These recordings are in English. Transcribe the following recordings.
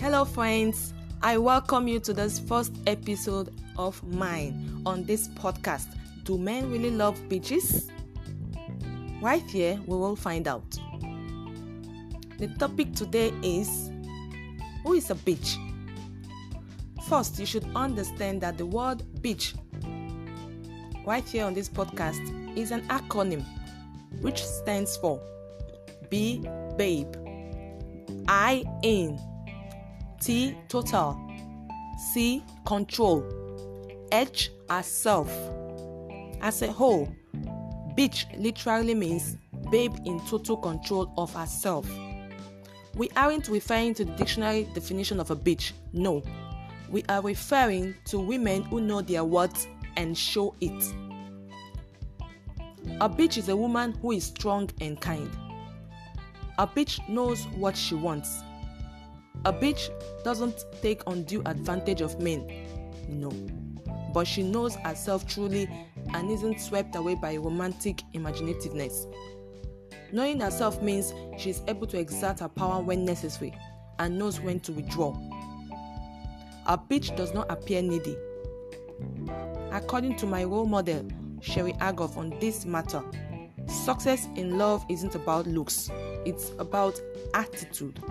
Hello, friends. I welcome you to this first episode of mine on this podcast. Do men really love bitches? Right here, we will find out. The topic today is Who is a bitch? First, you should understand that the word bitch, right here on this podcast, is an acronym which stands for B, babe, I, in, T, total, C, control, H, as self. As a whole, bitch literally means babe in total control of herself. We aren't referring to the dictionary definition of a bitch, no. We are referring to women who know their worth and show it. A bitch is a woman who is strong and kind. A bitch knows what she wants. A bitch doesn't take undue advantage of men, no. But she knows herself truly and isn't swept away by romantic imaginativeness. Knowing herself means she is able to exert her power when necessary and knows when to withdraw. A bitch does not appear needy. According to my role model, Sherry Argov, on this matter, success in love isn't about looks, it's about attitude.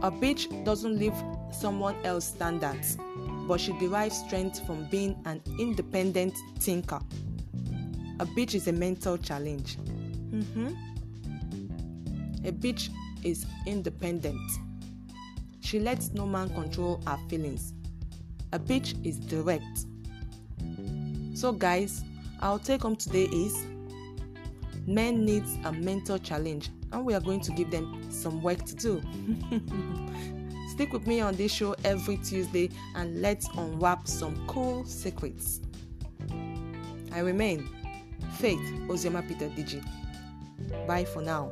A bitch doesn't live someone else's standards, but she derives strength from being an independent thinker. A bitch is a mental challenge. Mm-hmm. A bitch is independent. She lets no man control her feelings. A bitch is direct. So, guys, our take home today is men needs a mental challenge, and we are going to give them some work to do. Stick with me on this show every Tuesday and let's unwrap some cool secrets. I remain Faith Ozioma Peter Digi. Bye for now.